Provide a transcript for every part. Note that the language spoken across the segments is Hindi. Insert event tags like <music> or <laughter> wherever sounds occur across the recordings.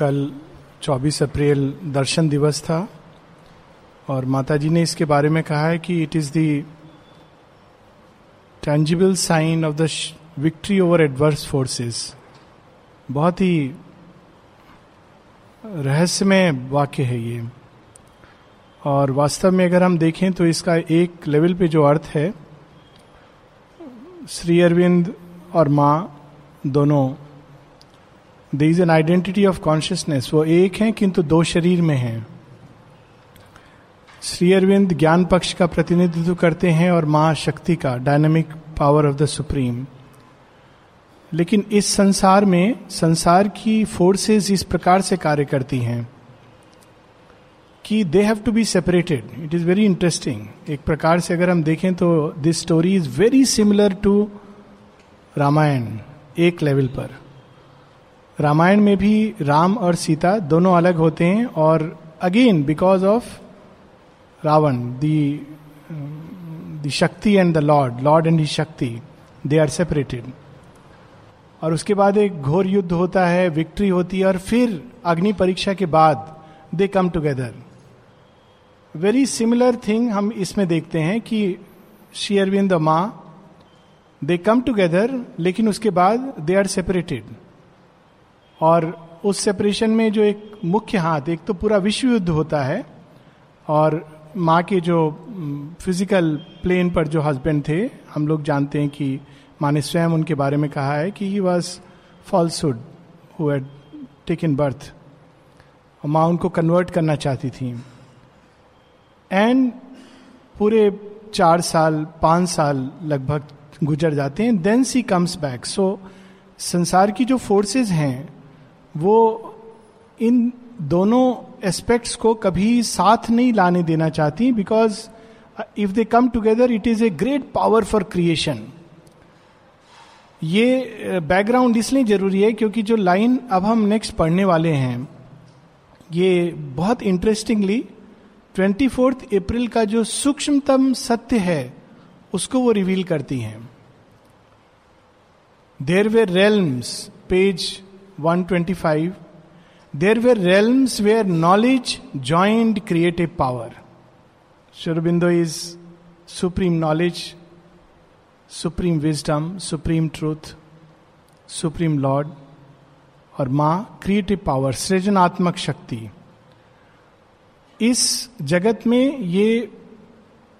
कल 24 अप्रैल दर्शन दिवस था और माता जी ने इसके बारे में कहा है कि it is the tangible sign of the victory over adverse forces बहुत ही रहस्यमय वाक्य है ये। और वास्तव में अगर हम देखें तो इसका एक लेवल पे जो अर्थ है, श्री अरविंद और माँ दोनों they is an identity of consciousness वो एक हैं, किंतु दो शरीर में हैं। श्री अरविंद ज्ञान पक्ष का प्रतिनिधित्व करते हैं और माँ शक्ति का dynamic power of the supreme लेकिन इस संसार में, संसार की फोर्सेस इस प्रकार से कार्य करती हैं कि they have to be separated it is very interesting एक प्रकार से अगर हम देखें तो this story is very similar to Ramayana एक लेवल पर। रामायण में भी राम और सीता दोनों अलग होते हैं और again because of Ravana the Shakti and the lord lord and the Shakti they are separated और उसके बाद एक घोर युद्ध होता है विक्ट्री होती है और फिर अग्नि परीक्षा के बाद they come together very similar thing हम इसमें देखते हैं कि श्री अरविंद माँ दे कम टुगेदर लेकिन उसके बाद दे आर सेपरेटेड और उस सेपरेशन में जो एक मुख्य हाथ, एक तो पूरा विश्व युद्ध होता है और माँ के जो फ़िज़िकल प्लेन पर जो हस्बैंड थे, हम लोग जानते हैं कि माँ ने स्वयं उनके बारे में कहा है कि ही वॉज़ फॉल्सुड हु हैड टेकन बर्थ और माँ उनको कन्वर्ट करना चाहती थी। एंड पूरे चार साल, पाँच साल लगभग गुजर जाते हैं। Then she comes back so संसार की जो फोर्सेस हैं वो इन दोनों एस्पेक्ट्स को कभी साथ नहीं लाने देना चाहती because if they come together it is a great power for creation ये बैकग्राउंड uh, इसलिए ज़रूरी है क्योंकि जो लाइन अब हम नेक्स्ट पढ़ने वाले हैं ये बहुत इंटरेस्टिंगली ट्वेंटी फोर्थ अप्रैल का जो सूक्ष्मतम सत्य है उसको वो रिवील करती हैं। There were realms page 125 there were realms where knowledge joined creative power. Shurbindo is supreme knowledge, supreme wisdom, supreme truth, supreme Lord. और माँ क्रिएटिव पावर सृजनात्मक शक्ति इस जगत में ये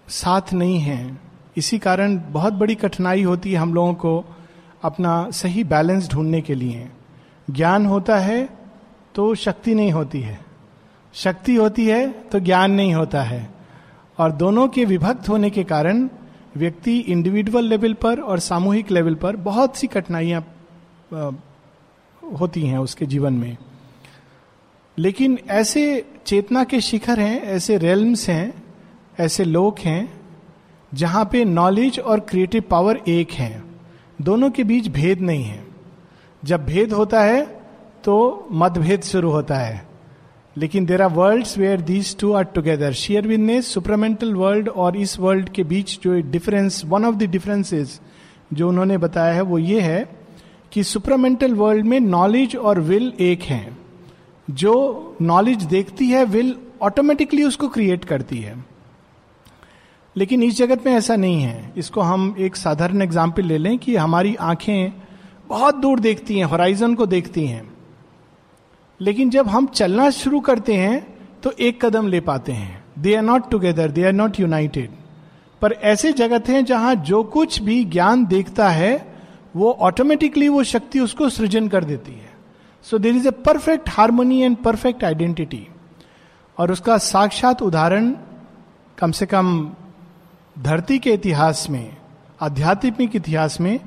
साथ नहीं है इसी कारण बहुत बड़ी कठिनाई होती है हम लोगों को अपना सही बैलेंस ढूँढने के लिए ज्ञान होता है तो शक्ति नहीं होती है। शक्ति होती है तो ज्ञान नहीं होता है। और दोनों के विभक्त होने के कारण व्यक्ति इंडिविजुअल लेवल पर और सामूहिक लेवल पर बहुत सी कठिनाइयाँ होती हैं उसके जीवन में। लेकिन ऐसे चेतना के शिखर हैं, ऐसे रेल्म्स हैं, ऐसे लोक हैं, जहाँ पे नॉलेज और क्रिएटिव पावर एक है। दोनों के बीच भेद नहीं है। जब भेद होता है तो मतभेद शुरू होता है। लेकिन there are world where these two are together Sri Arvind ने सुपरमेंटल वर्ल्ड और इस वर्ल्ड के बीच जो difference one of the differences जो उन्होंने बताया है, वो ये है कि सुपरमेंटल वर्ल्ड में नॉलेज और विल एक है। जो नॉलेज देखती है विल ऑटोमेटिकली उसको क्रिएट करती है। लेकिन इस जगत में ऐसा नहीं है। इसको हम एक साधारण एग्ज़ाम्पल ले लें कि हमारी आँखें बहुत दूर देखती हैं होराइजन को देखती हैं। लेकिन जब हम चलना शुरू करते हैं तो एक कदम ले पाते हैं। They are not together they are not united पर ऐसे जगत हैं जहाँ जो कुछ भी ज्ञान देखता है, वो ऑटोमेटिकली वो शक्ति उसको सृजन कर देती है। So there is a perfect harmony and perfect identity और उसका साक्षात उदाहरण कम से कम धरती के इतिहास में, आध्यात्मिक इतिहास में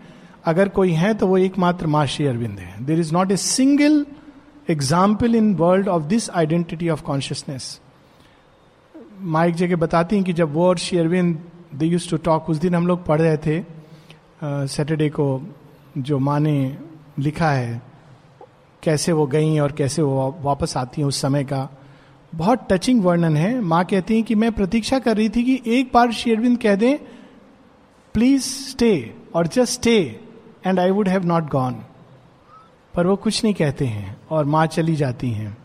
अगर कोई है तो वो एकमात्र माँ श्री अरविंद है। There is not a single example in world of this identity of consciousness माँ एक जगह बताती हैं कि जब वो और Arvind they used to talk उस दिन हम लोग पढ़ रहे थे सैटरडे uh, को जो माँ ने लिखा है कैसे वो गई और कैसे वो वापस आती हैं उस समय का। बहुत टचिंग वर्णन है। माँ कहती हैं कि मैं प्रतीक्षा कर रही थी कि एक बार शेयरविंद कह दें प्लीज़ स्टे और just stay and I would have not gone पर वो कुछ नहीं कहते हैं और माँ चली जाती हैं।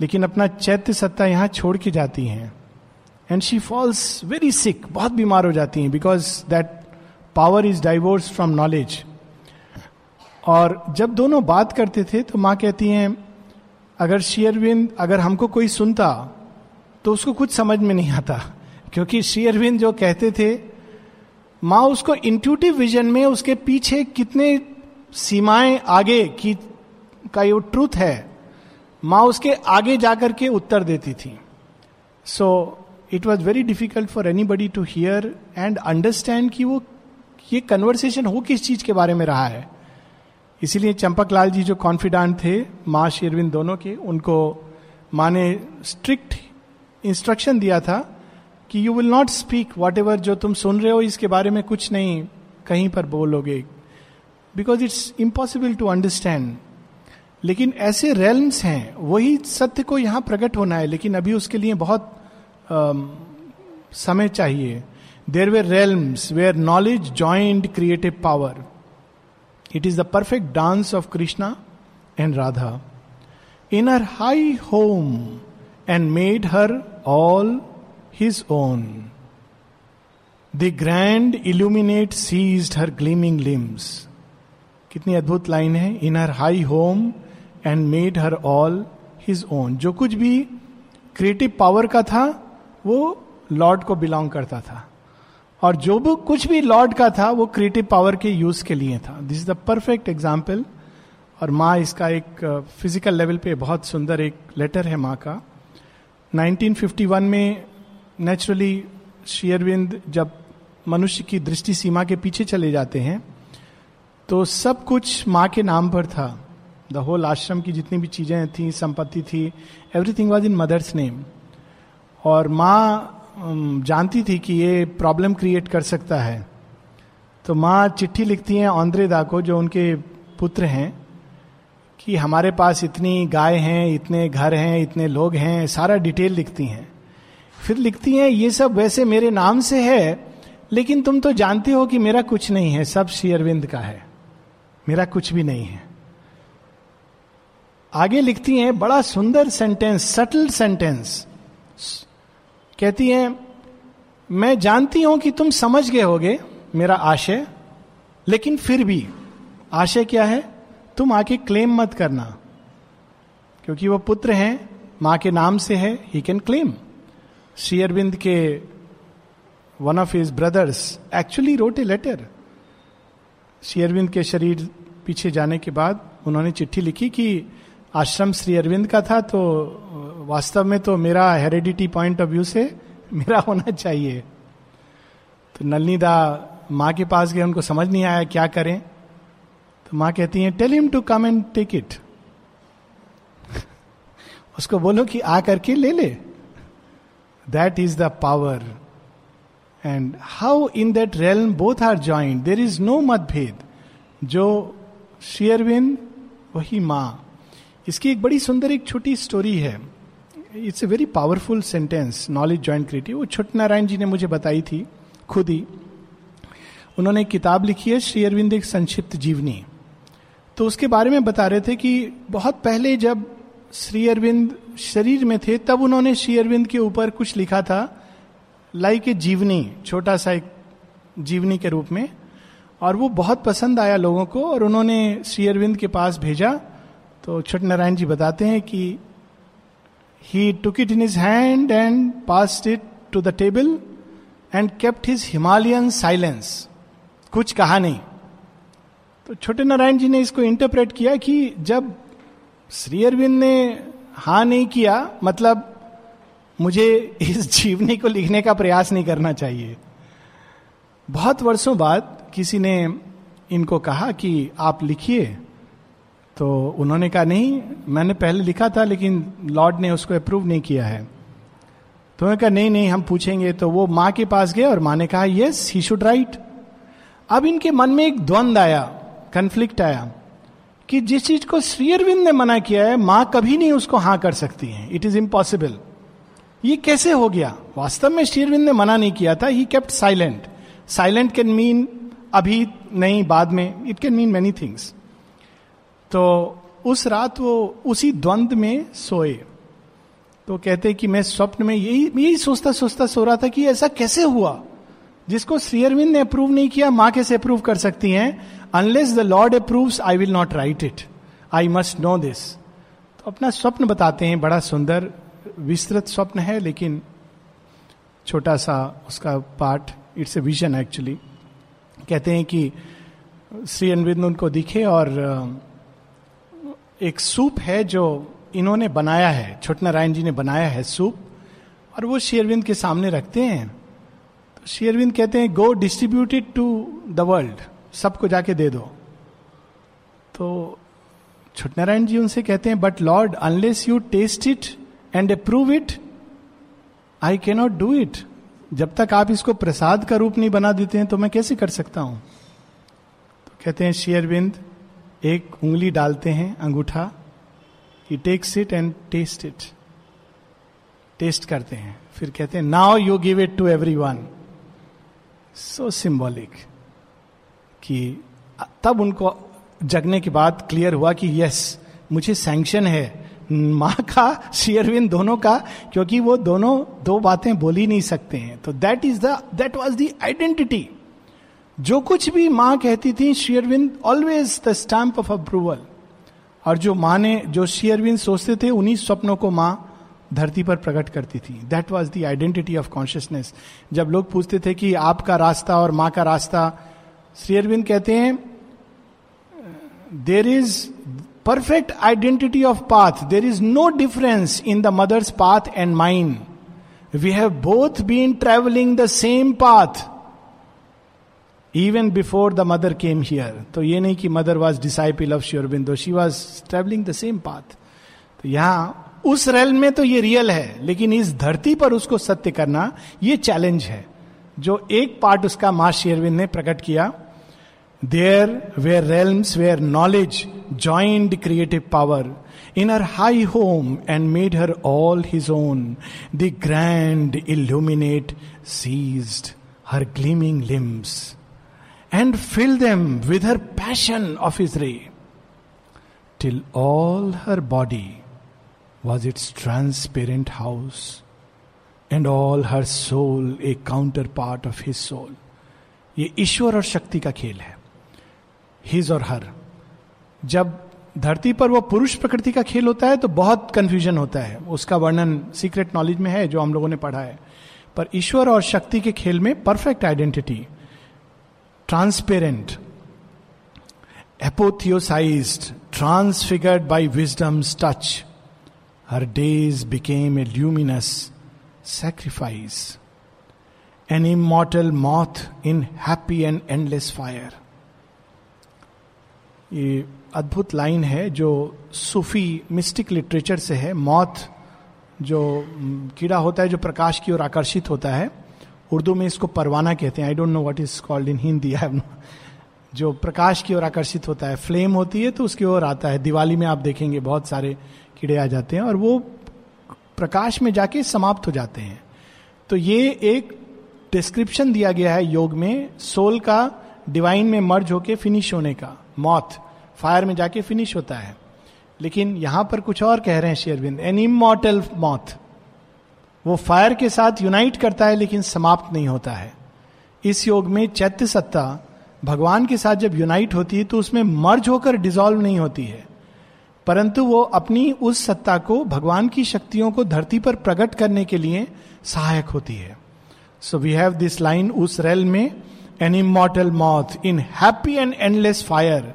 लेकिन अपना चैत्य सत्ता यहाँ छोड़ के जाती हैं। And she falls very sick बहुत बीमार हो जाती हैं because that power is divorce from knowledge और जब दोनों बात करते थे तो माँ कहती हैं, अगर शेयरविंद अगर हमको कोई सुनता तो उसको कुछ समझ में नहीं आता। क्योंकि शेयरविंद जो कहते थे माँ उसको इंट्यूटिव विजन में उसके पीछे कितने सीमाएँ आगे की, का ये ट्रूथ है, माँ उसके आगे जाकर के उत्तर देती थी। So it was very difficult for anybody to hear and understand कि वो, ये कन्वर्सेशन हो किस चीज़ के बारे में रहा है। इसीलिए चंपक लाल जी जो कॉन्फिडेंट थे, माँ शेरविंद दोनों के, उनको माँ ने स्ट्रिक्ट इंस्ट्रक्शन दिया था कि you will not speak whatever जो तुम सुन रहे हो इसके बारे में कुछ नहीं कहीं पर बोलोगे। Because it's impossible to understand लेकिन ऐसे रेल्स हैं वही सत्य को यहाँ प्रकट होना है लेकिन अभी उसके लिए बहुत आ, समय चाहिए। There were realms where knowledge joint creative power it is the perfect dance of Krishna and Radha in her high home and made her all his own the grand illuminate seized her gleaming limbs कितनी अद्भुत लाइन है. In her high home and made her all his own जो कुछ भी क्रिएटिव पावर का था वो लॉर्ड को बिलोंग करता था. और जो भी कुछ भी लॉर्ड का था वो क्रिएटिव पावर के यूज़ के लिए था. This is the perfect example और माँ इसका एक फ़िज़िकल uh, लेवल पे बहुत सुंदर एक लेटर है माँ का. 1951 में नेचुरली शेयरविंद जब मनुष्य की दृष्टि सीमा के पीछे चले जाते हैं तो सब कुछ माँ के नाम पर था। द होल आश्रम की जितनी भी चीज़ें थी, संपत्ति थी everything was in mother's name और माँ जानती थी कि ये प्रॉब्लम क्रिएट कर सकता है। तो माँ चिट्ठी लिखती हैं औंद्रेदा को, जो उनके पुत्र हैं, कि हमारे पास इतनी गाय हैं, इतने घर हैं, इतने लोग हैं, सारा डिटेल लिखती हैं। फिर लिखती हैं, ये सब वैसे मेरे नाम से है, लेकिन तुम तो जानते हो कि मेरा कुछ नहीं है, सब श्री अरविंद का है। मेरा कुछ भी नहीं है। आगे लिखती हैं, बड़ा सुंदर सेंटेंस सटल सेंटेंस कहती हैं, मैं जानती हूँ कि तुम समझ गए होगे मेरा आशय, लेकिन फिर भी, आशय क्या है? तुम आके क्लेम मत करना, क्योंकि वो पुत्र हैं, माँ के नाम से है he can claim Shri Aurobindo के one of his brothers actually wrote a letter Shri Aurobindo के शरीर पीछे जाने के बाद उन्होंने चिट्ठी लिखी कि आश्रम श्री अरविंद का था तो वास्तव में तो मेरा हेरिडिटी पॉइंट ऑफ़ व्यू से मेरा होना चाहिए तो नलनी दा माँ के पास गए उनको समझ नहीं आया क्या करें तो माँ कहती है tell him to come and take it उसको बोलो कि आ करके ले ले that is the power and how in that rail both are joint there is no मतभेद जो शेयरविंद वही माँ इसकी एक बड़ी सुंदर एक छोटी स्टोरी है। It's a very powerful sentence knowledge joint creative वो छोट नारायण जी ने मुझे बताई थी, खुद ही। उन्होंने एक किताब लिखी है, श्री अरविंद एक संक्षिप्त जीवनी। तो उसके बारे में बता रहे थे कि बहुत पहले जब श्री अरविंद शरीर में थे, तब उन्होंने श्री अरविंद के ऊपर कुछ लिखा था, लाइक ए जीवनी, छोटा सा एक जीवनी के रूप में, और वो बहुत पसंद आया लोगों को, और उन्होंने श्री अरविंद के पास भेजा। तो छोट नारायण जी बताते हैं कि he took it in his hand and pass it to the table and kept his Himalayan silence कुछ कहा नहीं। तो छोटे नारायण जी ने इसको इंटरप्रेट किया कि जब श्री अरविंद ने हा नहीं किया मतलब मुझे इस जीवनी को लिखने का प्रयास नहीं करना चाहिए। बहुत वर्षों बाद किसी ने इनको कहा कि आप लिखिए। तो उन्होंने कहा, नहीं, मैंने पहले लिखा था, लेकिन लॉर्ड ने उसको अप्रूव नहीं किया है। तो उन्होंने कहा, नहीं नहीं, हम पूछेंगे। तो वो माँ के पास गए और माँ ने कहा यस ही शुड राइट अब इनके मन में एक द्वंद आया कन्फ्लिक्ट आया। कि जिस चीज़ को श्री अरविंद ने मना किया है, माँ कभी नहीं उसको हाँ कर सकती है। इट इज़ इम्पॉसिबल ये कैसे हो गया? वास्तव में श्री अरविंद ने मना नहीं किया था। He kept silent silent can mean अभी नहीं, बाद में। It can mean many things तो उस रात वो उसी द्वंद में सोए। तो कहते कि मैं स्वप्न में यही यही सोचता सोचता सो रहा था कि ऐसा कैसे हुआ? जिसको श्री ने अप्रूव नहीं किया, माँ कैसे अप्रूव कर सकती हैं? Unless the lord approve I will not write it I must know this तो अपना स्वप्न बताते हैं, बड़ा सुंदर, विस्तृत स्वप्न है, लेकिन छोटा सा उसका part it's a vision actually कहते हैं कि श्री अरविंद उनको दिखे और एक सूप है जो इन्होंने बनाया है छोट नारायण जी ने बनाया है सूप, और वो श्री अरविंद के सामने रखते हैं। शेरविंद कहते हैं go distributed to the world सबको जाके दे दो. तो छोटनारायण जी उनसे कहते हैं but lord unless you taste it and approve it I cannot do it जब तक आप इसको प्रसाद का रूप नहीं बना देते हैं तो मैं कैसे कर सकता हूँ? तो कहते हैं शेयरविंद एक उंगली डालते हैं, अंगूठा he takes it and taste it taste करते हैं। फिर कहते हैं now you give it to everyone so symbolic कि तब उनको जगने के बाद क्लियर हुआ कि यस मुझे सैंक्शन है। माँ का शेयरविन दोनों का, क्योंकि वो दोनों दो बातें बोल ही नहीं सकते हैं। तो that is the that was the identity जो कुछ भी माँ कहती थी Sri Aurobindo always the stamp of approval और जो माँ ने, जो शेयरविंद सोचते थे, उन्हीं स्वप्नों को माँ धरती पर प्रकट करती थी। That was the identity of consciousness जब लोग पूछते थे कि आपका रास्ता और माँ का रास्ता, श्री अरविंद कहते हैं there is perfect identity of path there is no difference in the mother's path and mind we have both been travelling the same path even before the mother came here तो ये नहीं कि mother was disciple of Sri Aurobindo she was travelling the same path तो यहाँ उस रेल में तो ये रियल है, लेकिन इस धरती पर उसको सत्य करना ये चैलेंज है। जो एक पार्ट उसका मा शेरविन ने प्रकट किया there were rails were knowledge joint creative power in her high home and made her all his own the grand illuminate sees her gleaming limbs and fill them with her passion of is ray till all her body was its transparent house, and all her soul a counterpart of his soul. ये ईश्वर और शक्ति का खेल है हिज और हर जब धरती पर वो पुरुष प्रकृति का खेल होता है तो बहुत कंफ्यूजन होता है। उसका वर्णन सीक्रेट नॉलेज में है जो हम लोगों ने पढ़ा है। पर ईश्वर और शक्ति के खेल में perfect identity transparent apotheosised transfigured by wisdom's touch her days became a luminous sacrifice an immortal moth in happy and endless fire ये अद्भुत लाइन है जो सूफी मिस्टिक लिटरेचर से है। मौत जो कीड़ा होता है, जो प्रकाश की ओर आकर्षित होता है। उर्दू में इसको परवाना कहते हैं। I don't know what is called in Hindi I जो प्रकाश की ओर आकर्षित होता है, फ्लेम होती है तो उसकी ओर आता है। दिवाली में आप देखेंगे बहुत सारे कीड़े आ जाते हैं और वो प्रकाश में जाके समाप्त हो जाते हैं। तो ये एक डिस्क्रिप्शन दिया गया है योग में सोल का डिवाइन में मर्ज होके फिनिश होने का। मौत फायर में जाके फिनिश होता है। लेकिन यहाँ पर कुछ और कह रहे हैं शेरविंद एन इमोटल मौत वो फायर के साथ यूनाइट करता है, लेकिन समाप्त नहीं होता है। इस योग में चैत्य सत्ता भगवान के साथ जब यूनाइट होती है तो उसमें मर्ज होकर डिजोल्व नहीं होती है। परंतु वो अपनी उस सत्ता को, भगवान की शक्तियों को धरती पर प्रकट करने के लिए सहायक होती है। So we have this line उस रेल में, an immortal moth in and endless fire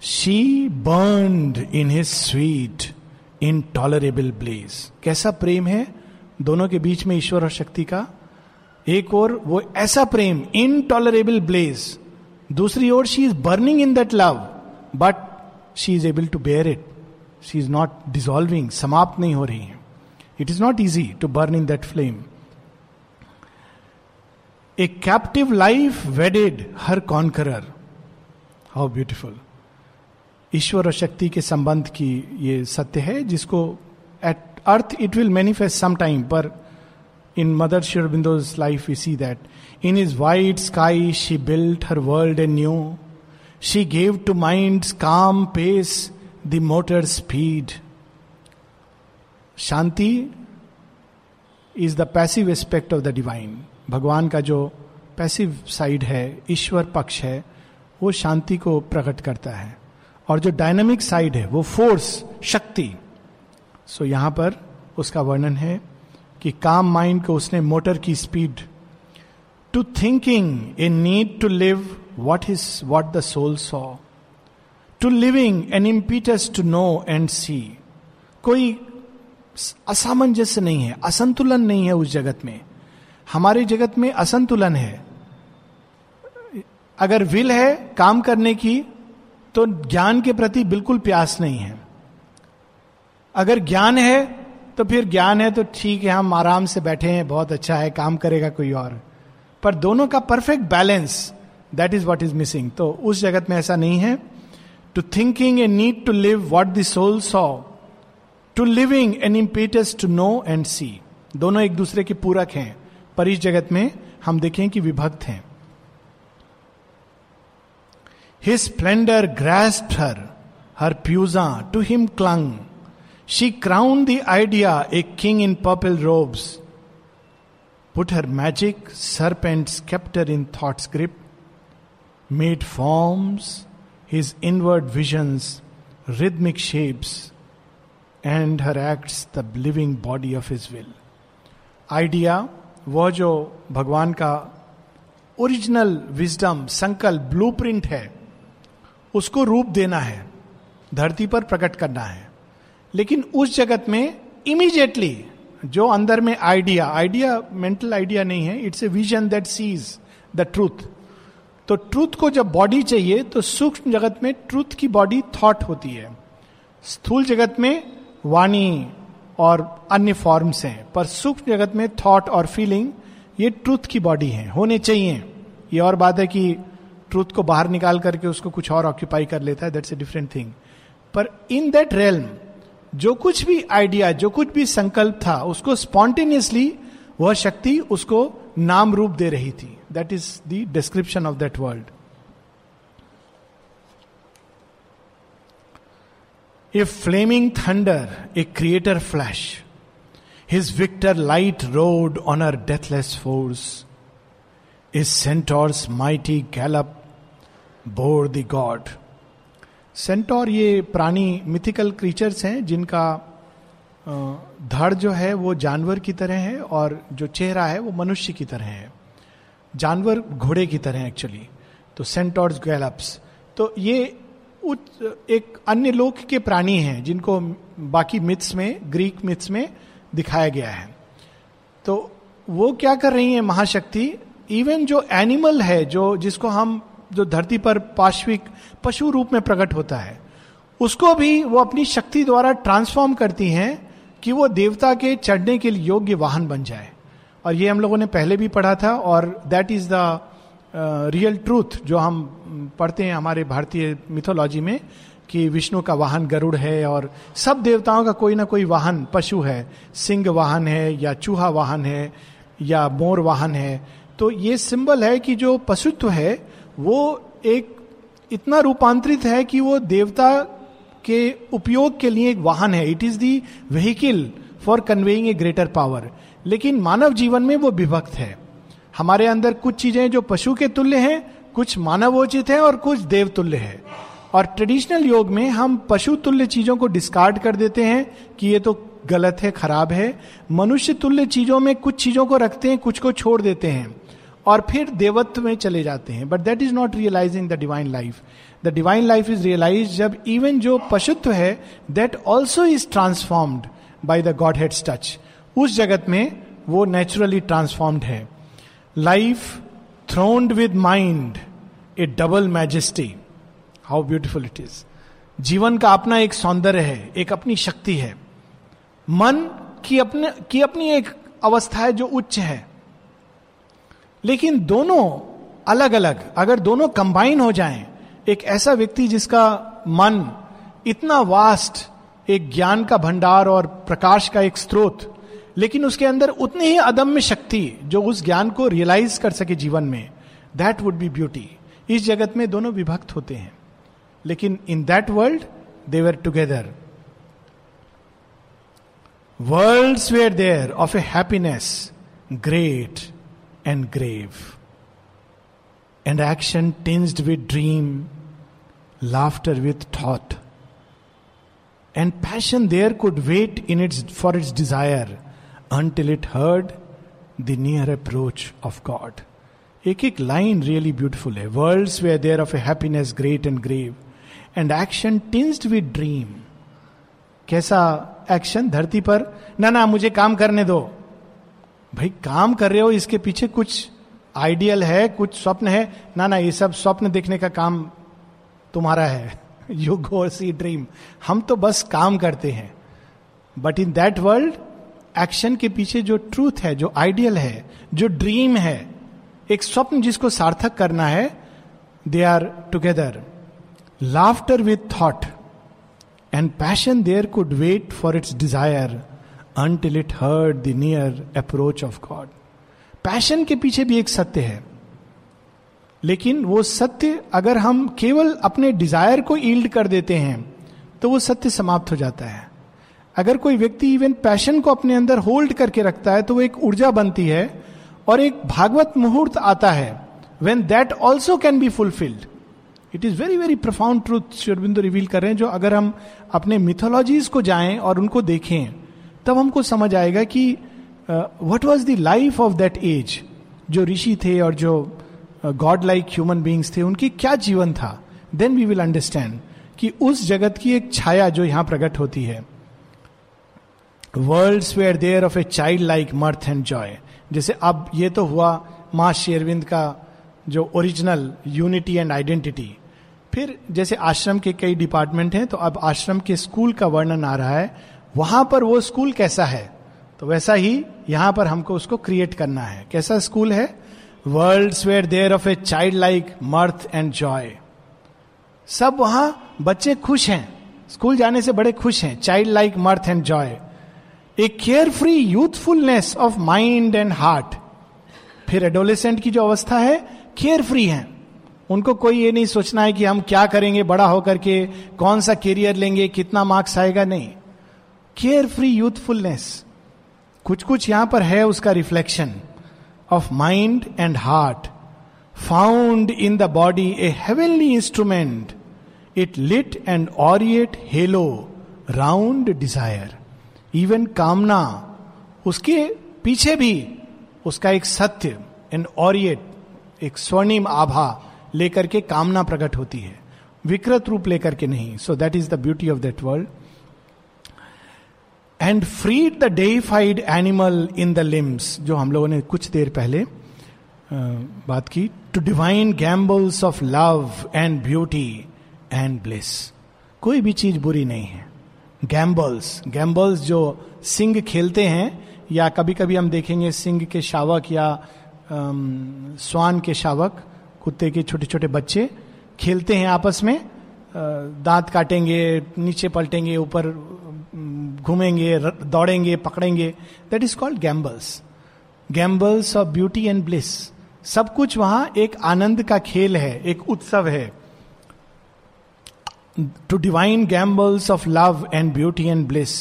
she burn in in sweet intolerable blaze. कैसा प्रेम है? दोनों के बीच में ईश्वर और शक्ति का एक और वो ऐसा प्रेम इनटॉलरेबल ब्लेज दूसरी ओर she is burning in that love but she is able to bear it she is not dissolving समाप्त नहीं हो रही है। It is not easy to burn in that flame a captive life wedded her conqueror how beautiful ईश्वर और शक्ति के संबंध की ये सत्य है, जिसको at earth it will manifest some time पर mother Sri Aurobindo's life we see that in is white sky she built her world anew she gave to mind calm pace the motor speed Shanti is the passive aspect of the divine भगवान का जो पैसिव साइड है ईश्वर पक्ष है वो शांति को प्रकट करता है और जो डायनामिक साइड है वो फोर्स शक्ति सो so यहाँ पर उसका वर्णन है कि काम माइंड को उसने मोटर की speed to thinking a need to live what is what the soul saw to living an impetus to know and see कोई असामंजस्य नहीं है, असंतुलन नहीं है उस जगत में। हमारे जगत में असंतुलन है। अगर विल है काम करने की तो ज्ञान के प्रति बिल्कुल प्यास नहीं है। अगर ज्ञान है तो फिर ज्ञान है तो ठीक है, हम आराम से बैठे हैं, बहुत अच्छा है, काम करेगा कोई और। पर दोनों का perfect balance that is what is missing तो उस जगत में ऐसा नहीं है। To thinking a need to live what the soul saw to living an impetus to know and see दोनों एक दूसरे के पूरक हैं। पर इस जगत में हम देखें कि विभक्त हैं। His splendour graced her her प्यूजा to him clung she crown the idea a king in purple robes put her magic serpent sceptre in thought's grip made forms his inward visions rhythmic shapes and her acts the living body of his will idea वह जो भगवान का ओरिजिनल विजडम संकल्प ब्लूप्रिंट है, उसको रूप देना है, धरती पर प्रकट करना है। लेकिन उस जगत में इमीजिएटली जो अंदर में आइडिया आइडिया मेंटल आइडिया नहीं है it's a vision that sees the truth तो ट्रूथ को जब बॉडी चाहिए तो सूक्ष्म जगत में ट्रूथ की बॉडी थॉट होती है। स्थूल जगत में वाणी और अन्य फॉर्म्स हैं, पर सूक्ष्म जगत में थॉट और फीलिंग ये ट्रूथ की बॉडी है, होने चाहिए। ये और बात है कि ट्रूथ को बाहर निकाल करके उसको कुछ और ऑक्यूपाई कर लेता है दैट्स ए डिफरेंट थिंग पर इन दैट रेलम जो कुछ भी आइडिया जो कुछ भी संकल्प था, उसको स्पॉन्टेनियसली वह शक्ति उसको नाम रूप दे रही थी। That is the description of that world a flaming thunder a creator flash his victor light rode on her deathless force is centaur's mighty gallop bore the god centaur ये प्राणी मिथिकल क्रीचर्स हैं, जिनका धड़ जो है वो जानवर की तरह है और जो चेहरा है वो मनुष्य की तरह है। जानवर घोड़े की तरह एक्चुअली तो सेंटोर्स गैलप्स तो ये उच्च एक अन्य लोक के प्राणी हैं, जिनको बाकी मिथ्स में ग्रीक मिथ्स में दिखाया गया है। तो वो क्या कर रही है, महाशक्ति? इवन जो एनिमल है, जो जिसको हम जो धरती पर पाश्विक पशु रूप में प्रकट होता है, उसको भी वो अपनी शक्ति द्वारा ट्रांसफॉर्म करती हैं कि वो देवता के चढ़ने के लिए योग्य वाहन बन जाए। और ये हम लोगों ने पहले भी पढ़ा था और that is the real truth जो हम पढ़ते हैं हमारे भारतीय मिथोलॉजी में कि विष्णु का वाहन गरुड़ है और सब देवताओं का कोई ना कोई वाहन पशु है। सिंह वाहन है या चूहा वाहन है या मोर वाहन है। तो ये सिंबल है कि जो पशुत्व है वो एक इतना रूपांतरित है कि वो देवता के उपयोग के लिए एक वाहन है। It is the vehicle for conveying a greater power लेकिन मानव जीवन में वो विभक्त है। हमारे अंदर कुछ चीज़ें जो पशु के तुल्य हैं, कुछ मानवोचित है और कुछ देव तुल्य है। और ट्रेडिशनल योग में हम पशु तुल्य चीज़ों को डिस्कार्ड कर देते हैं कि ये तो गलत है, खराब है। मनुष्य तुल्य चीज़ों में कुछ चीज़ों को रखते हैं, कुछ को छोड़ देते हैं। और फिर देवत्व में चले जाते हैं। But that is not realising the divine life the divine life is realise जब इवन जो पशुत्व है that also is transformed by the godhead's touch उस जगत में वो नेचुरली ट्रांसफॉर्म्ड है। Life throned with mind a double majesty how beautiful it is जीवन का अपना एक सौंदर्य है, एक अपनी शक्ति है। मन की अपने, की अपनी एक अवस्था है जो उच्च है। लेकिन दोनों अलग अलग अगर दोनों कंबाइन हो जाएँ, एक ऐसा व्यक्ति जिसका मन इतना वास्ट एक ज्ञान का भंडार और प्रकाश का एक स्रोत, लेकिन उसके अंदर उतनी ही अदम्य शक्ति जो उस ज्ञान को रियलाइज़ कर सके जीवन में दैट वुड बी ब्यूटी इस जगत में दोनों विभक्त होते हैं। लेकिन in that world they were together worlds where there of a happiness great and grave and action tinged with dream laughter with thought and passion there could wait in its for its desire until it heard the near approach of God. एक एक लाइन रियली ब्यूटिफुल है worlds where there of a happiness great and grave and action tinged with dream कैसा एक्शन धरती पर ना ना मुझे काम करने दो भाई, काम कर रहे हो, इसके पीछे कुछ आइडियल है, कुछ स्वप्न है? ना ना, ये सब स्वप्न देखने का काम तुम्हारा है। यू गो सी ड्रीम हम तो बस काम करते हैं। But in that world action के पीछे जो ट्रूथ है, जो आइडियल है, जो ड्रीम है, एक स्वप्न जिसको सार्थक करना है they are together laughter with thought and passion there could wait for its desire until it heard the near approach of God passion के पीछे भी एक सत्य है। लेकिन वो सत्य अगर हम केवल अपने डिज़ायर को ईल्ड कर देते हैं तो वो सत्य समाप्त हो जाता है। अगर कोई व्यक्ति इवन पैशन को अपने अंदर होल्ड करके रखता है तो वो एक ऊर्जा बनती है और एक भागवत मुहूर्त आता है when that also can be fulfilled it is very very profound truth Sri Aurobindo reveal कर रहे हैं, जो अगर हम अपने मिथोलॉजीज को जाएँ और उनको देखें तब हमको समझ आएगा कि what was the life of that age जो ऋषि थे और जो गॉड लाइक ह्यूमन बींग्स थे, उनकी क्या जीवन था? देन वी विल अंडरस्टैंड कि उस जगत की एक छाया जो यहाँ प्रकट होती है। World where there of a child like mirth and joy जैसे अब ये तो हुआ माँ शेरविंद का जो ओरिजिनल यूनिटी एंड आइडेंटिटी फिर जैसे आश्रम के कई डिपार्टमेंट हैं तो अब आश्रम के स्कूल का वर्णन आ रहा है वहाँ पर वो स्कूल कैसा है? तो वैसा ही यहाँ पर हमको उसको क्रिएट करना है। कैसा स्कूल है? World where there of a child like mirth and joy सब वहाँ बच्चे खुश हैं। स्कूल जाने से बड़े खुश हैं। Child like mirth and joy a care free youthfulness of mind and heart फिर एडोलेसेंट की जो अवस्था है केयर फ्री है। उनको कोई ये नहीं सोचना है कि हम क्या करेंगे बड़ा होकर के, कौन सा कैरियर लेंगे, कितना मार्क्स आएगा? नहीं। केयर फ्री यूथफुलनेस कुछ कुछ यहाँ पर है उसका reflection of mind and heart found in the body a heavenly instrument it lit and aureate halo round desire even कामना उसके पीछे भी उसका एक सत्य एंड ऑरिएट एक स्वर्णिम आभा लेकर के कामना प्रकट होती है। विकृत रूप लेकर के नहीं। So that is the beauty of that world and freed the deified animal in the limbs जो हम लोगों ने कुछ देर पहले बात की to divine gambols of love and beauty and bliss कोई भी चीज़ बुरी नहीं है। गैम्बल्स गैम्बल्स जो सिंह खेलते हैं, या कभी कभी हम देखेंगे सिंह के शावक या स्वान के शावक, कुत्ते के छोटे छोटे बच्चे खेलते हैं आपस में दांत काटेंगे, नीचे पलटेंगे, ऊपर घूमेंगे दौड़ेंगे, पकड़ेंगे। That is called gambols gambols of beauty and bliss सब कुछ वहाँ एक आनंद का खेल है, एक उत्सव है। To divine gambols of love and beauty and bliss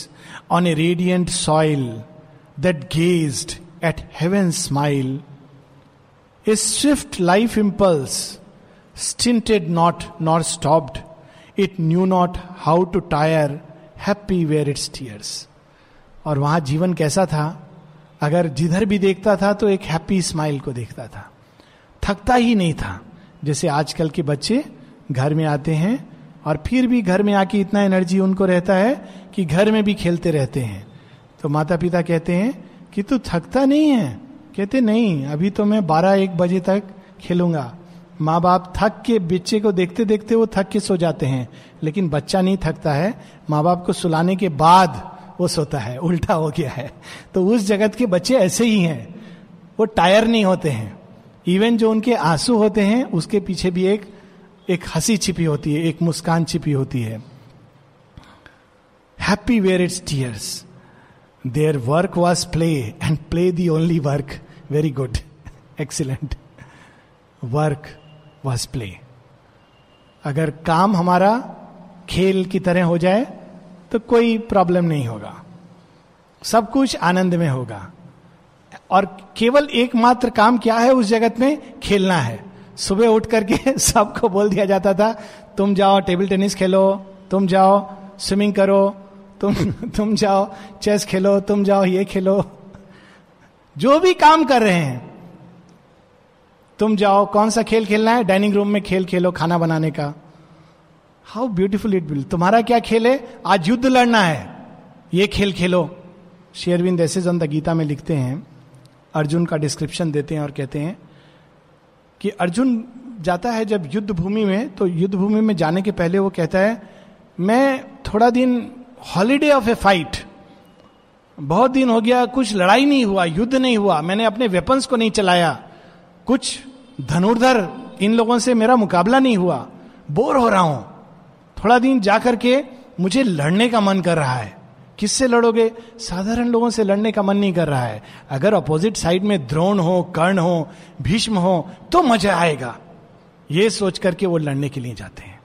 on a radiant soil that gazed at heaven smile a swift life impulse stinted not not stopped it knew not how to tire happy were its tears. और वहाँ जीवन कैसा था? अगर जिधर भी देखता था तो एक हैप्पी स्माइल को देखता था। थकता ही नहीं था, जैसे आजकल के बच्चे घर में आते हैं और फिर भी घर में आके इतना एनर्जी उनको रहता है कि घर में भी खेलते रहते हैं। तो माता पिता कहते हैं कि तू थकता नहीं है? कहते, नहीं, अभी तो मैं बारह एक बजे तक खेलूँगा। माँ बाप थक के बच्चे को देखते देखते वो थक के सो जाते हैं। लेकिन बच्चा नहीं थकता है। माँ बाप को सुलाने के बाद वो सोता है। उल्टा हो गया है। तो उस जगत के बच्चे ऐसे ही हैं। वो टायर नहीं होते हैं। इवन जो उनके आँसू होते हैं, उसके पीछे भी एक एक हँसी छिपी होती है, एक मुस्कान छिपी होती है। Happy were its tears their work was play and play the only work very good excellent work was play अगर काम हमारा खेल की तरह हो जाए तो कोई प्रॉब्लम नहीं होगा। सब कुछ आनंद में होगा। और केवल एकमात्र काम क्या है उस जगत में? खेलना है। सुबह उठ करके <laughs> सबको बोल दिया जाता था, तुम जाओ, टेबल टेनिस खेलो, तुम जाओ, स्विमिंग करो, तुम <laughs> तुम जाओ, चेस खेलो, तुम जाओ, ये खेलो। जो भी काम कर रहे हैं तुम जाओ, कौन सा खेल खेलना है? डाइनिंग रूम में खेल खेलो, खाना बनाने का। हाउ ब्यूटिफुल इट विल तुम्हारा क्या खेल है? आज युद्ध लड़ना है। ये खेल खेलो। शेयरविंद ऐसे द गीता में लिखते हैं। अर्जुन का डिस्क्रिप्शन देते हैं और कहते हैं कि अर्जुन जाता है जब युद्ध भूमि में तो युद्ध भूमि में जाने के पहले वो कहता है, मैं थोड़ा दिन हॉलीडे ऑफ़ ए फाइट बहुत दिन हो गया, कुछ लड़ाई नहीं हुआ, युद्ध नहीं हुआ। मैंने अपने वेपन्स को नहीं चलाया। कुछ धनुर्धर, इन लोगों से मेरा मुकाबला नहीं हुआ। बोर हो रहा हूँ। थोड़ा दिन जाकर के मुझे लड़ने का मन कर रहा है। किससे लड़ोगे? साधारण लोगों से लड़ने का मन नहीं कर रहा है। अगर अपोजिट साइड में द्रोण हो, कर्ण हो, भीष्म हो तो मज़ा आएगा। ये सोच करके वो लड़ने के लिए जाते हैं।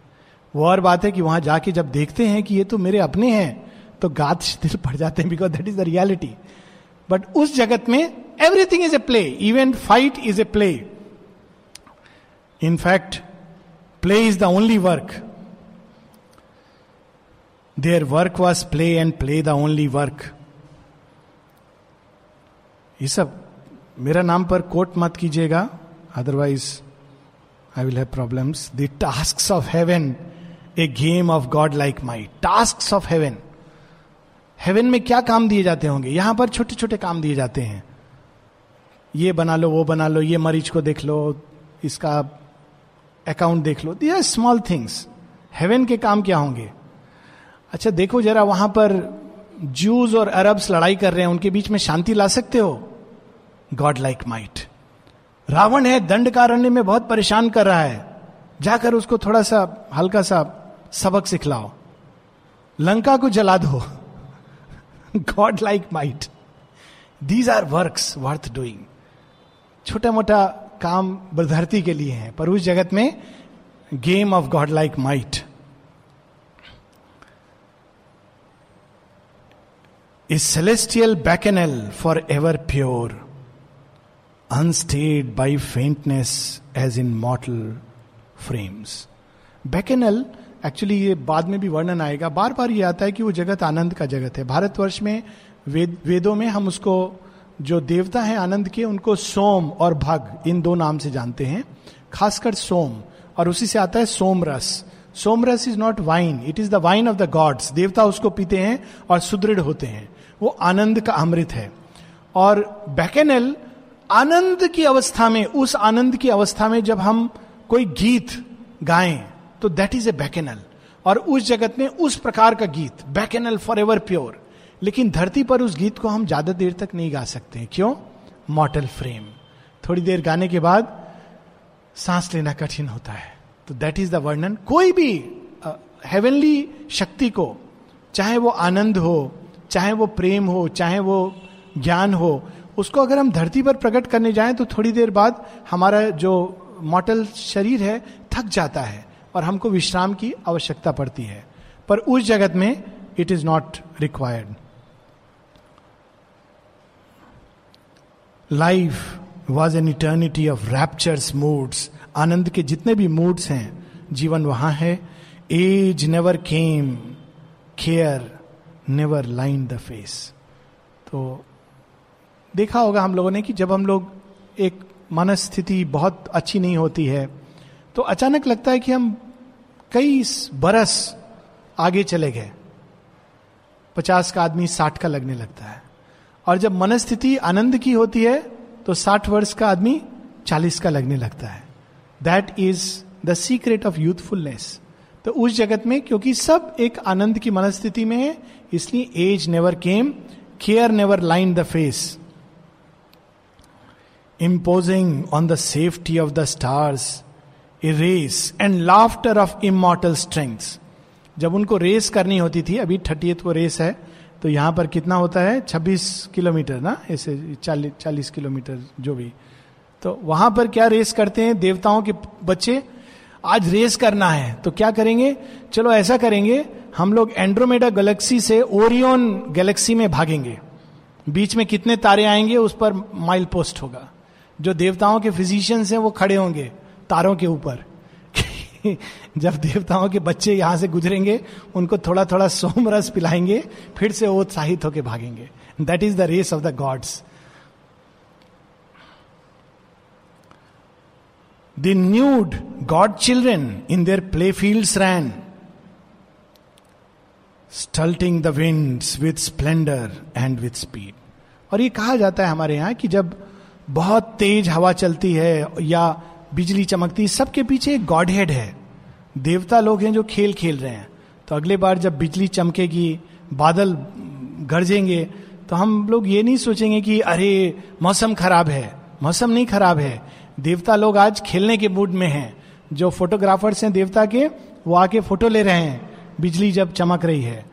वो और बात है कि वहाँ जाके जब देखते हैं कि ये तो मेरे अपने हैं तो गात दिल पड़ जाते हैं because that is the reality but उस जगत में everything is a play even fight is a play in fact play is the only work their work was play and play the only work ये सब मेरा नाम पर कोट मत कीजिएगा otherwise I will have problems the task of heaven a game of God like my task of heaven heaven में क्या काम दिए जाते होंगे? यहाँ पर छोटे छोटे काम दिए जाते हैं। ये बना लो, वो बना लो, ये मरीज़ को देख लो, इसका अकाउंट देख लो। They are small things heaven के काम क्या होंगे? अच्छा देखो जरा वहाँ पर जूस और अरब्स लड़ाई कर रहे हैं, उनके बीच में शांति ला सकते हो? गॉड लाइक माइट रावण है, दंड कारण्य में बहुत परेशान कर रहा है। जाकर उसको थोड़ा सा हल्का सा सबक सिखलाओ। लंका को जला दो। God like might these are work worth doing छोटा मोटा काम धरती के लिए है पर उस जगत में game of god like might is celestial bacchanal forever pure, unstayed by faintness as in mortal frames. Bacchanal actually ये बाद में भी वर्णन आएगा। बार बार ये आता है कि वो जगत आनंद का जगत है। भारतवर्ष में वेद वेदों में हम उसको जो देवता हैं आनंद के, उनको सोम और भग, इन दो नाम से जानते हैं। खासकर सोम, और उसी से आता है सोम रस सोम रस is not wine it is the wine of the gods देवता उसको पीते हैं और सुदृढ़ होते हैं। वो आनंद का अमृत है। और बैकेनल, आनंद की अवस्था में, उस आनंद की अवस्था में जब हम कोई गीत गाएँ तो दैट इज़ ए बैकेनल। और उस जगत में उस प्रकार का गीत, बैकेनल फॉर एवर प्योर लेकिन धरती पर उस गीत को हम ज़्यादा देर तक नहीं गा सकते क्यों? मॉटल फ्रेम थोड़ी देर गाने के बाद सांस लेना कठिन होता है। तो दैट इज़ द वर्णन। कोई भी हेवनली शक्ति को, चाहे वो आनंद हो, चाहे वो प्रेम हो, चाहे वो ज्ञान हो, उसको अगर हम धरती पर प्रकट करने जाएँ तो थोड़ी देर बाद हमारा जो मॉटल शरीर है, थक जाता है और हमको विश्राम की आवश्यकता पड़ती है। पर उस जगत में it is not required life was an eternity of raptures moods आनंद के जितने भी मूड्स हैं जीवन वहाँ है age never came care never line the face तो देखा होगा हम लोगों ने कि जब हम लोग एक मनस्थिति बहुत अच्छी नहीं होती है तो अचानक लगता है कि हम कई बरस आगे चले गए। पचास का आदमी साठ का लगने लगता है। और जब मनस्थिति आनंद की होती है तो साठ वर्ष का आदमी चालीस का लगने लगता है। That is the secret of youthfulness तो उस जगत में, क्योंकि सब एक आनंद की मनस्थिति में है, इसलिए age never came care never line the face imposing on the safety of the stars a race and laughter of immortal strength जब उनको रेस करनी होती थी, अभी थर्टी को रेस है तो यहाँ पर कितना होता है? 26 किलोमीटर ना? ऐसे चालीस चालीस किलोमीटर जो भी। तो वहाँ पर क्या रेस करते हैं? देवताओं के बच्चे, आज रेस करना है। तो क्या करेंगे? चलो ऐसा करेंगे, हम लोग एंड्रोमेडा गैलेक्सी से ओरियन गैलेक्सी में भागेंगे। बीच में कितने तारे आएँगे, उस पर माइल पोस्ट होगा। जो देवताओं के फिजिशियंस हैं, वो खड़े होंगे तारों के ऊपर। <laughs> जब देवताओं के बच्चे यहाँ से गुजरेंगे, उनको थोड़ा थोड़ा सोम रस पिलाएँगे, फिर से वो उत्साहित होकर भागेंगे। That is the race of the gods the nude god children in their play field ran smiting the winds with splendour and with speed और ये कहा जाता है हमारे यहाँ कि जब बहुत तेज हवा चलती है या बिजली चमकती, सबके पीछे एक गॉड हेड है। देवता लोग हैं जो खेल खेल रहे हैं। तो अगले बार जब बिजली चमकेगी, बादल गरजेंगे तो हम लोग ये नहीं सोचेंगे कि अरे, मौसम खराब है। मौसम नहीं खराब है। देवता लोग आज खेलने के मूड में हैं। जो फोटोग्राफर्स हैं देवता के, वो आके फ़ोटो ले रहे हैं। बिजली जब चमक रही है।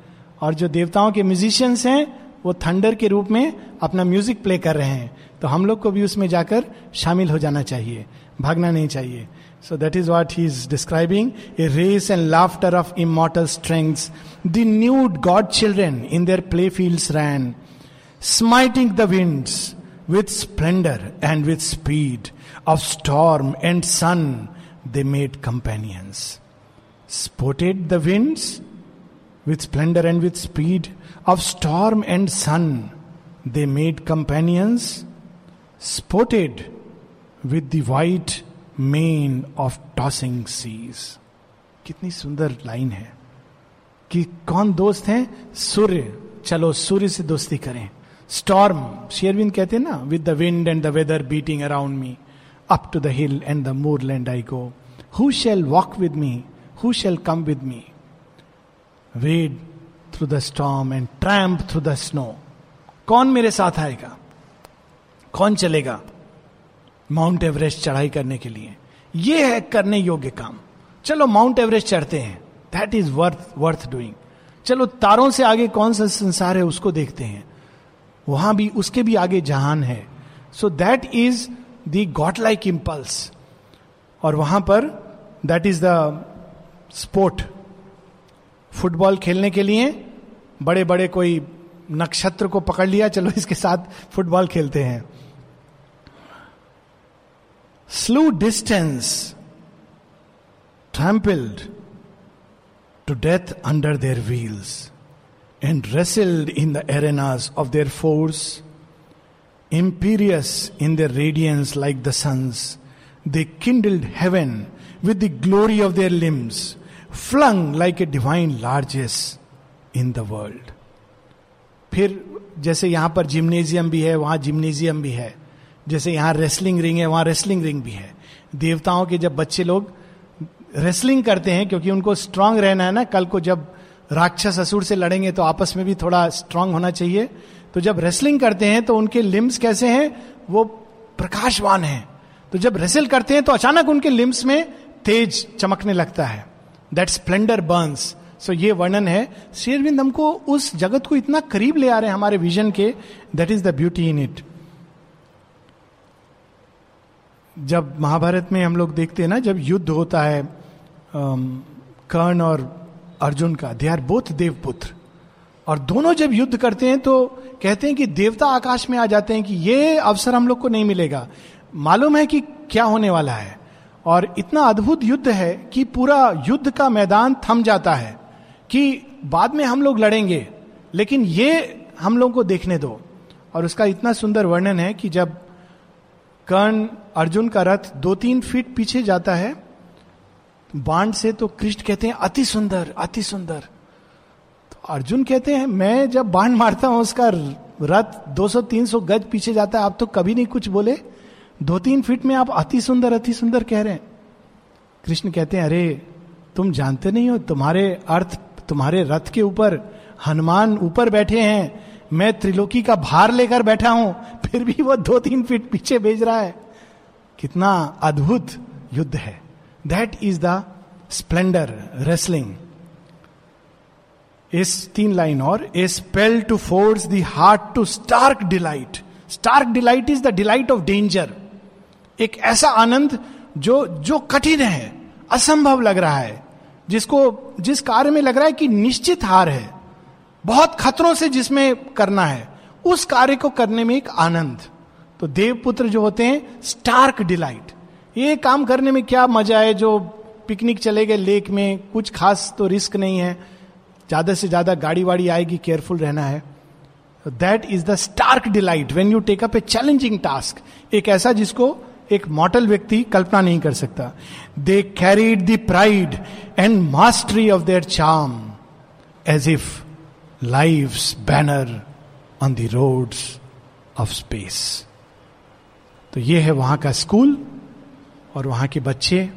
और जो देवताओं के म्यूजिशियंस हैं, वो थंडर के रूप में अपना म्यूज़िक प्ले कर रहे हैं। तो हम लोग को भी उसमें जाकर शामिल हो जाना चाहिए। भागना नहीं चाहिए। So that is what he is describing a race and laughter of immortal strengths the nude god children in their play field ran smiting the winds with splendour and with speed of storm and sun they made companions sported the winds with splendor and with speed. Of storm and sun, they made companions. Sported with the white mane of tossing seas कितनी सुंदर लाइन है कि कौन दोस्त हैं? सूर्य। चलो, सूर्य से दोस्ती करें। स्टॉर्म शेयरविंद कहते हैं ना with the wind and the weather beating around me up to the hill and the moorland I go who shall walk with me who shall come with me wade through the storm and tramp through the snow कौन मेरे साथ आएगा? कौन चलेगा? माउंट एवरेस्ट चढ़ाई करने के लिए। ये है करने योग्य काम। चलो माउंट एवरेस्ट चढ़ते हैं। That is worth worth doing चलो तारों से आगे कौन सा संसार है उसको देखते हैं। वहाँ भी, उसके भी आगे जहान है। So that is the god like impulse और वहाँ पर that is the sport football खेलने के लिए बड़े बड़े कोई नक्षत्र को पकड़ लिया, चलो इसके साथ फुटबॉल खेलते हैं। Slew distance, trampled to death under their wheels, and wrestled in the arenas of their force, imperious in their radiance like the suns. They kindled heaven with the glory of their limbs, flung like a divine largesse in the world. फिर जैसे यहाँ पर जिम्नेजियम भी है वहाँ जिम्नेजियम भी है जैसे यहाँ रेसलिंग रिंग है, वहाँ रेसलिंग रिंग भी है। देवताओं के जब बच्चे लोग रेसलिंग करते हैं, क्योंकि उनको स्ट्रांग रहना है ना, कल को जब राक्षस असुर से लड़ेंगे तो आपस में भी थोड़ा स्ट्रांग होना चाहिए। तो जब रेसलिंग करते हैं तो उनके लिम्स कैसे हैं? वो प्रकाशवान है। तो जब रेसल करते हैं तो अचानक उनके लिम्स में तेज चमकने लगता है। दैट स्प्लेंडर बर्न्स सो ये वर्णन है। शेरविंद हमको उस जगत को इतना करीब ले आ रहे हैं हमारे विजन के that is the beauty in it जब महाभारत में हम लोग देखते हैं ना, जब युद्ध होता है कर्ण और अर्जुन का, दे आर बोथ देवपुत्र। और दोनों जब युद्ध करते हैं तो कहते हैं कि देवता आकाश में आ जाते हैं कि ये अवसर हम लोग को नहीं मिलेगा। मालूम है कि क्या होने वाला है। और इतना अद्भुत युद्ध है कि पूरा युद्ध का मैदान थम जाता है कि बाद में हम लोग लड़ेंगे, लेकिन ये हम लोग को देखने दो। और उसका इतना सुंदर वर्णन है कि जब कर्ण अर्जुन का रथ दो तीन फीट पीछे जाता है। बाण से तो कृष्ण कहते हैं, अति सुंदर अति सुंदर। तो अर्जुन कहते हैं, मैं जब बाण मारता हूँ, उसका रथ 200-300 गज पीछे जाता है। आप तो कभी नहीं कुछ बोले। दो तीन फीट में आप अति सुंदर अति सुंदर कह रहे हैं। कृष्ण कहते हैं, अरे, तुम जानते नहीं हो, तुम्हारे अर्थ, तुम्हारे रथ के ऊपर, हनुमान ऊपर बैठे हैं। मैं त्रिलोकी का भार लेकर बैठा हूँ। फिर भी वो दो तीन फीट पीछे भेज रहा है। कितना अद्भुत युद्ध है। That is the splendour wrestling इस तीन लाइन और a spell to force the heart to stark delight stark delight is the delight of danger एक ऐसा आनंद जो जो कठिन है, असंभव लग रहा है, जिसको, जिस कार्य में लग रहा है कि निश्चित हार है। बहुत खतरों से जिसमें करना है। उस कार्य को करने में एक आनंद। तो देवपुत्र जो होते हैं स्टार्क डिलाइट ये काम करने में क्या मज़ा है जो पिकनिक चले गए लेक में, कुछ खास तो रिस्क नहीं है। ज़्यादा से ज़्यादा गाड़ी वाड़ी आएगी केयरफुल रहना है। That is the stark delight when you take up a challenging task एक ऐसा जिसको एक मॉटल व्यक्ति कल्पना नहीं कर सकता। They carried the pride and mastery of their charm as if life banner on the roads of space तो ये है वहाँ का स्कूल और वहाँ के बच्चे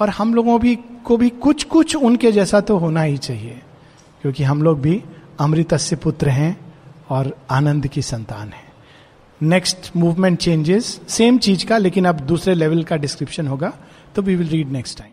और हम लोगों भी, को भी कुछ कुछ उनके जैसा तो होना ही चाहिए, क्योंकि हम लोग भी अमृतस्य पुत्र हैं और आनंद की संतान है। नेक्स्ट मूवमेंट चेंजेस सेम चीज़ का, लेकिन अब दूसरे लेवल का डिस्क्रिप्शन होगा तो we will read next time